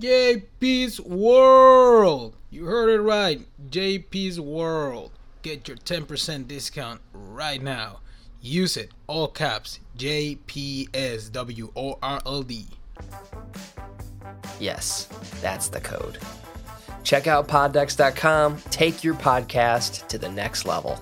JP's World. You heard it right. JP's World. Get your 10% discount right now. Use it. All caps. JPSWORLD. Yes, that's the code. Check out poddecks.com. Take your podcast to the next level.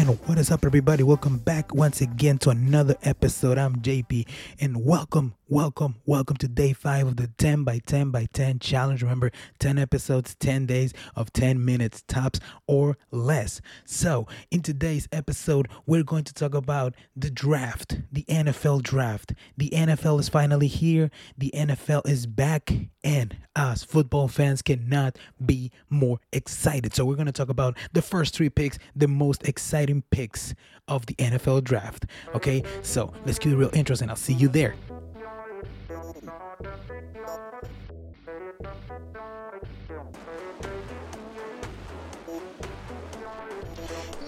And what is up, everybody? Welcome back once again to another episode. I'm JP, and welcome, welcome, welcome to day five of the 10 by 10 by 10 challenge. Remember, 10 episodes, 10 days of 10 minutes tops or less. So, in today's episode, we're going to talk about the draft, the NFL draft. The NFL is finally here, the NFL is back, and us football fans cannot be more excited. So, we're going to talk about the first three picks, the most exciting picks of the NFL draft. Okay, so let's get the real intros, and I'll see you there.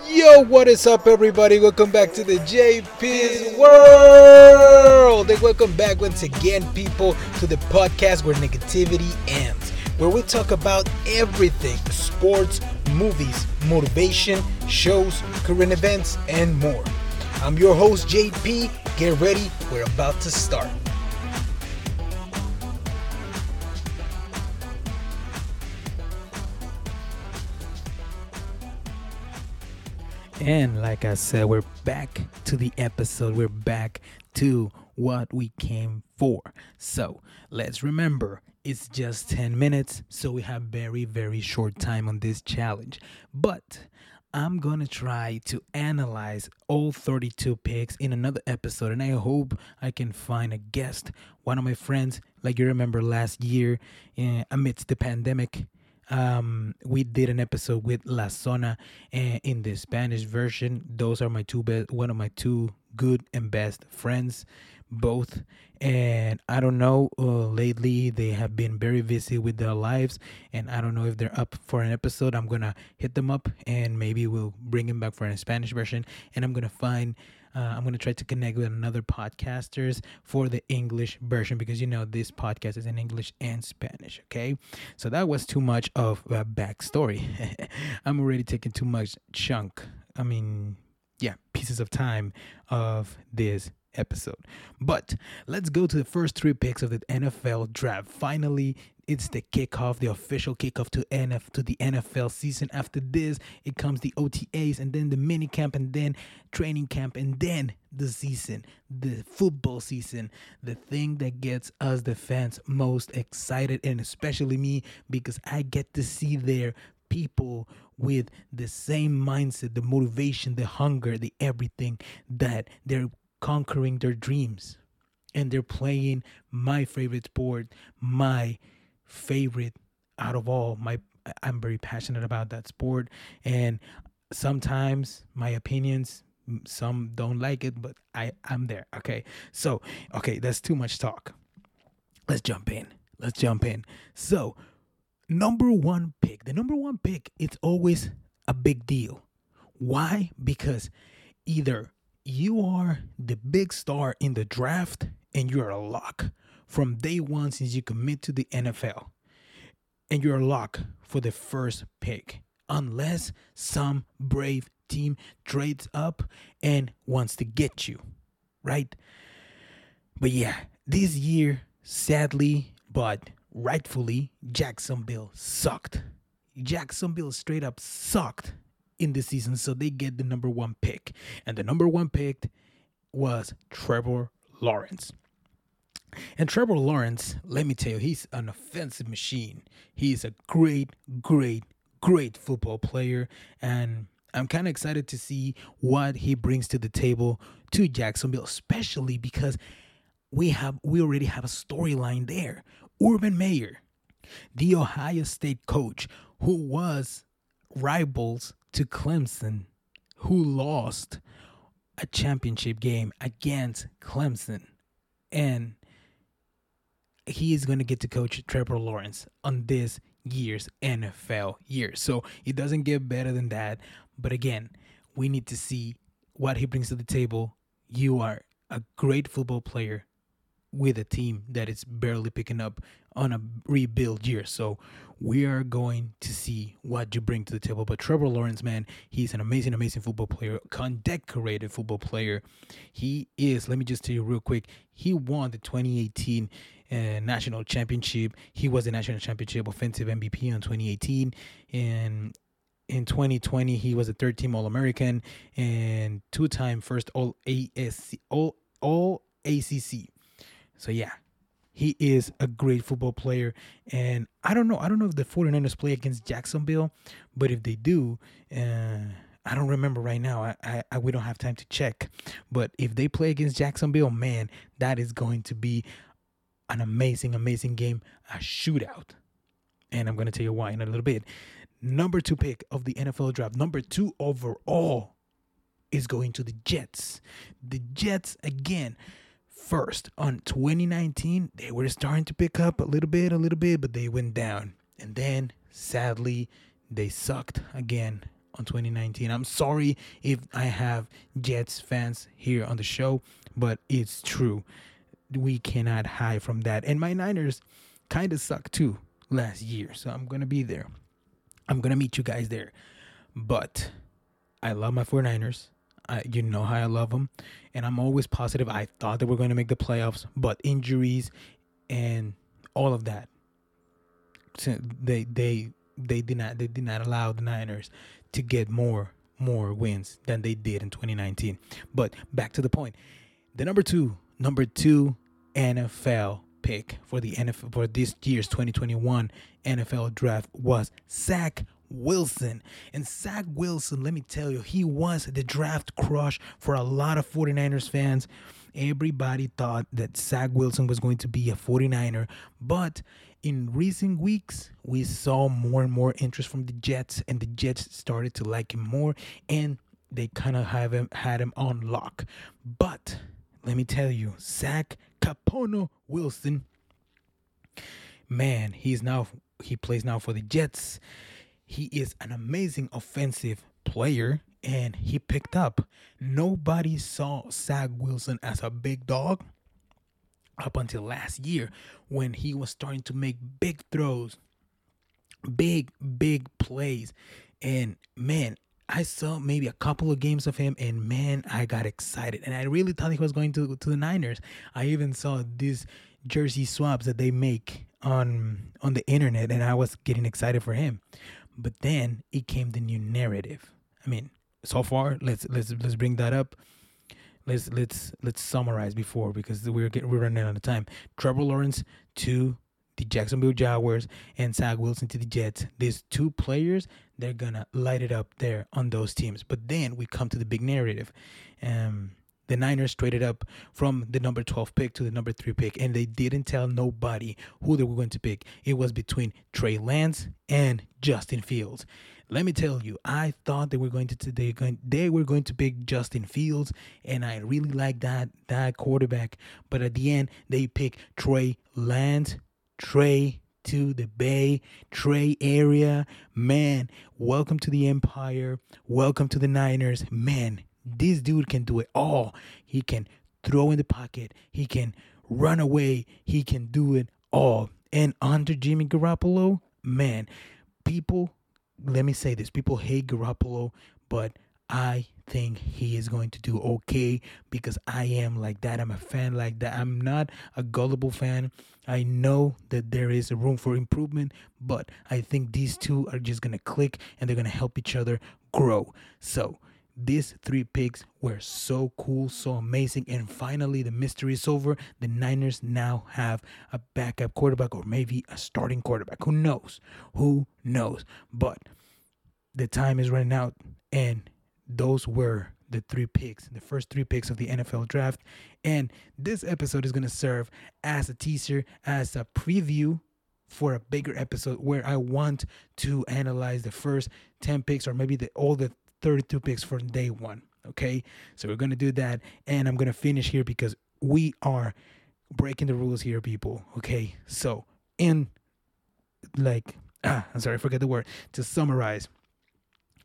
Yo, what is up, everybody? Welcome back to the JP's World. And welcome back once again, people, to the podcast where negativity ends, where we talk about everything sports, movies, motivation, shows, current events, and more. I'm your host, JP. Get ready, we're about to start. And like I said, we're back to the episode. We're back to what we came for. So let's remember it's just 10 minutes, so we have very, very short time on this challenge. But I'm gonna try to analyze all 32 picks in another episode, and I hope I can find a guest. One of my friends, like you remember last year, uh, amidst the pandemic, um, we did an episode with La Zona uh, in the Spanish version. Those are my two best, one of my two good and best friends, both. And I don't know, uh, lately they have been very busy with their lives, and I don't know if they're up for an episode. I'm gonna hit them up, and maybe we'll bring them back for a Spanish version. And I'm gonna find uh, I'm to try to connect with another podcasters for the English version because you know this podcast is in English and Spanish. Okay, so that was too much of a backstory. I'm already taking too much chunk. I mean, yeah, pieces of time of this episode. But let's go to the first three picks of the NFL draft. Finally, it's the kickoff, the official kickoff to NF to the NFL season. After this, it comes the OTAs and then the mini camp and then training camp and then the season, the football season, the thing that gets us the fans most excited and especially me because I get to see their people with the same mindset, the motivation, the hunger, the everything that they're conquering their dreams and they're playing my favorite sport, my favorite out of all. My I'm very passionate about that sport and sometimes my opinions some don't like it, but I I'm there. Okay. So, okay, that's too much talk. Let's jump in. Let's jump in. So, number 1 pick. The number 1 pick it's always a big deal. Why? Because either you are the big star in the draft and you're a lock from day one since you commit to the NFL. And you're a lock for the first pick, unless some brave team trades up and wants to get you, right? But yeah, this year, sadly, but rightfully, Jacksonville sucked. Jacksonville straight up sucked in the season, so they get the number one pick. And the number one pick was Trevor Lawrence. And Trevor Lawrence, let me tell you, he's an offensive machine. He's a great, great, great football player. And I'm kind of excited to see what he brings to the table to Jacksonville, especially because we have we already have a storyline there. Urban Meyer, the Ohio State coach who was rivals to Clemson, who lost a championship game against Clemson. And he is going to get to coach Trevor Lawrence on this year's NFL year. So it doesn't get better than that. But again, we need to see what he brings to the table. You are a great football player with a team that is barely picking up on a rebuild year. So we are going to see what you bring to the table. But Trevor Lawrence, man, he's an amazing, amazing football player, condecorated football player. He is, let me just tell you real quick, he won the 2018 uh, national championship. He was the national championship offensive MVP in 2018. And in 2020, he was a third team All American and two time first All All ACC. So yeah, he is a great football player. And I don't know, I don't know if the 49ers play against Jacksonville, but if they do, uh, I don't remember right now. I, I, I, we don't have time to check. But if they play against Jacksonville, man, that is going to be an amazing, amazing game, a shootout. And I'm to tell you why in a little bit. Number two pick of the NFL draft, number two overall, is going to the Jets. The Jets, again, first. On 2019 they were starting to pick up a little bit a little bit but they went down. And then sadly they sucked again on 2019 i'm sorry if i have jets fans here on the show but it's true. We cannot hide from that. And my niners kind of sucked too last year so i'm gonna be there. I'm gonna meet you guys there. But i love my 49ers I, you know how I love them, and I'm always positive. I thought they were going to make the playoffs, but injuries and all of that, they they they did not they did not allow the Niners to get more more wins than they did in 2019. But back to the point, the number two number two NFL pick for the NFL for this year's 2021 NFL draft was Zach Wilson. And Zach Wilson, let me tell you, he was the draft crush for a lot of 49ers fans. Everybody thought that Zach Wilson was going to be a 49er, but in recent weeks, we saw more and more interest from the Jets, and the Jets started to like him more, and they kind of have him had him on lock. But let me tell you, Zach Capono Wilson, man, he's now he plays now for the Jets. He is an amazing offensive player and he picked up. Nobody saw Zach Wilson as a big dog up until last year when he was starting to make big throws, big, big plays. And man, I saw maybe a couple of games of him, and man, I got excited. And I really thought he was going to to the Niners. I even saw these jersey swaps that they make on on the internet, and I was getting excited for him. But then it came the new narrative. I mean, so far, let's let's let's bring that up. Let's let's let's summarize before because we're getting we're running out of time. Trevor Lawrence to the Jacksonville Jaguars and Zach Wilson to the Jets. These two players, they're gonna light it up there on those teams. But then we come to the big narrative. Um the Niners traded up from the number 12 pick to the number 3 pick, and they didn't tell nobody who they were going to pick. It was between Trey Lance and Justin Fields. Let me tell you, I thought they were going to they going they were going to pick Justin Fields, and I really like that that quarterback. But at the end, they pick Trey Lance. Trey to the Bay, Trey area. Man, welcome to the Empire. Welcome to the Niners. Man, this dude can do it all. He can throw in the pocket. He can run away. He can do it all. And under Jimmy Garoppolo, man, people, let me say this people hate Garoppolo, but I think he is going to do okay because I am like that. I'm a fan like that. I'm not a gullible fan. I know that there is a room for improvement, but I think these two are just going to click and they're going to help each other grow. So, these three picks were so cool, so amazing. And finally, the mystery is over. The Niners now have a backup quarterback or maybe a starting quarterback. Who knows? Who knows? But the time is running out, and those were the three picks, the first three picks of the NFL draft. And this episode is going to serve as a teaser, as a preview for a bigger episode where I want to analyze the first 10 picks or maybe the all the 32 picks for day one. Okay. So we're going to do that. And I'm going to finish here because we are breaking the rules here, people. Okay. So, in like, ah, I'm sorry, I forget the word. To summarize,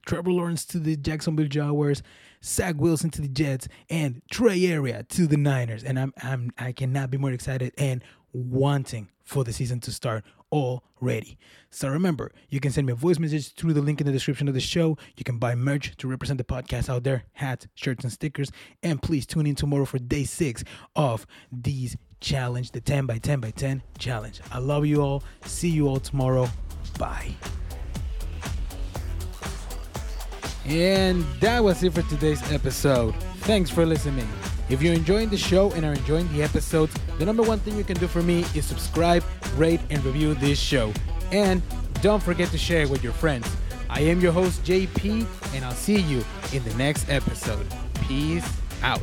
Trevor Lawrence to the Jacksonville Jaguars, Zach Wilson to the Jets, and Trey Area to the Niners. And I'm I'm I cannot be more excited and wanting for the season to start already. So remember, you can send me a voice message through the link in the description of the show. You can buy merch to represent the podcast out there, hats, shirts, and stickers. And please tune in tomorrow for day six of these challenge, the 10 by 10 by 10 challenge. I love you all. See you all tomorrow. Bye. And that was it for today's episode. Thanks for listening. If you're enjoying the show and are enjoying the episodes, the number one thing you can do for me is subscribe, rate, and review this show. And don't forget to share it with your friends. I am your host, JP, and I'll see you in the next episode. Peace out.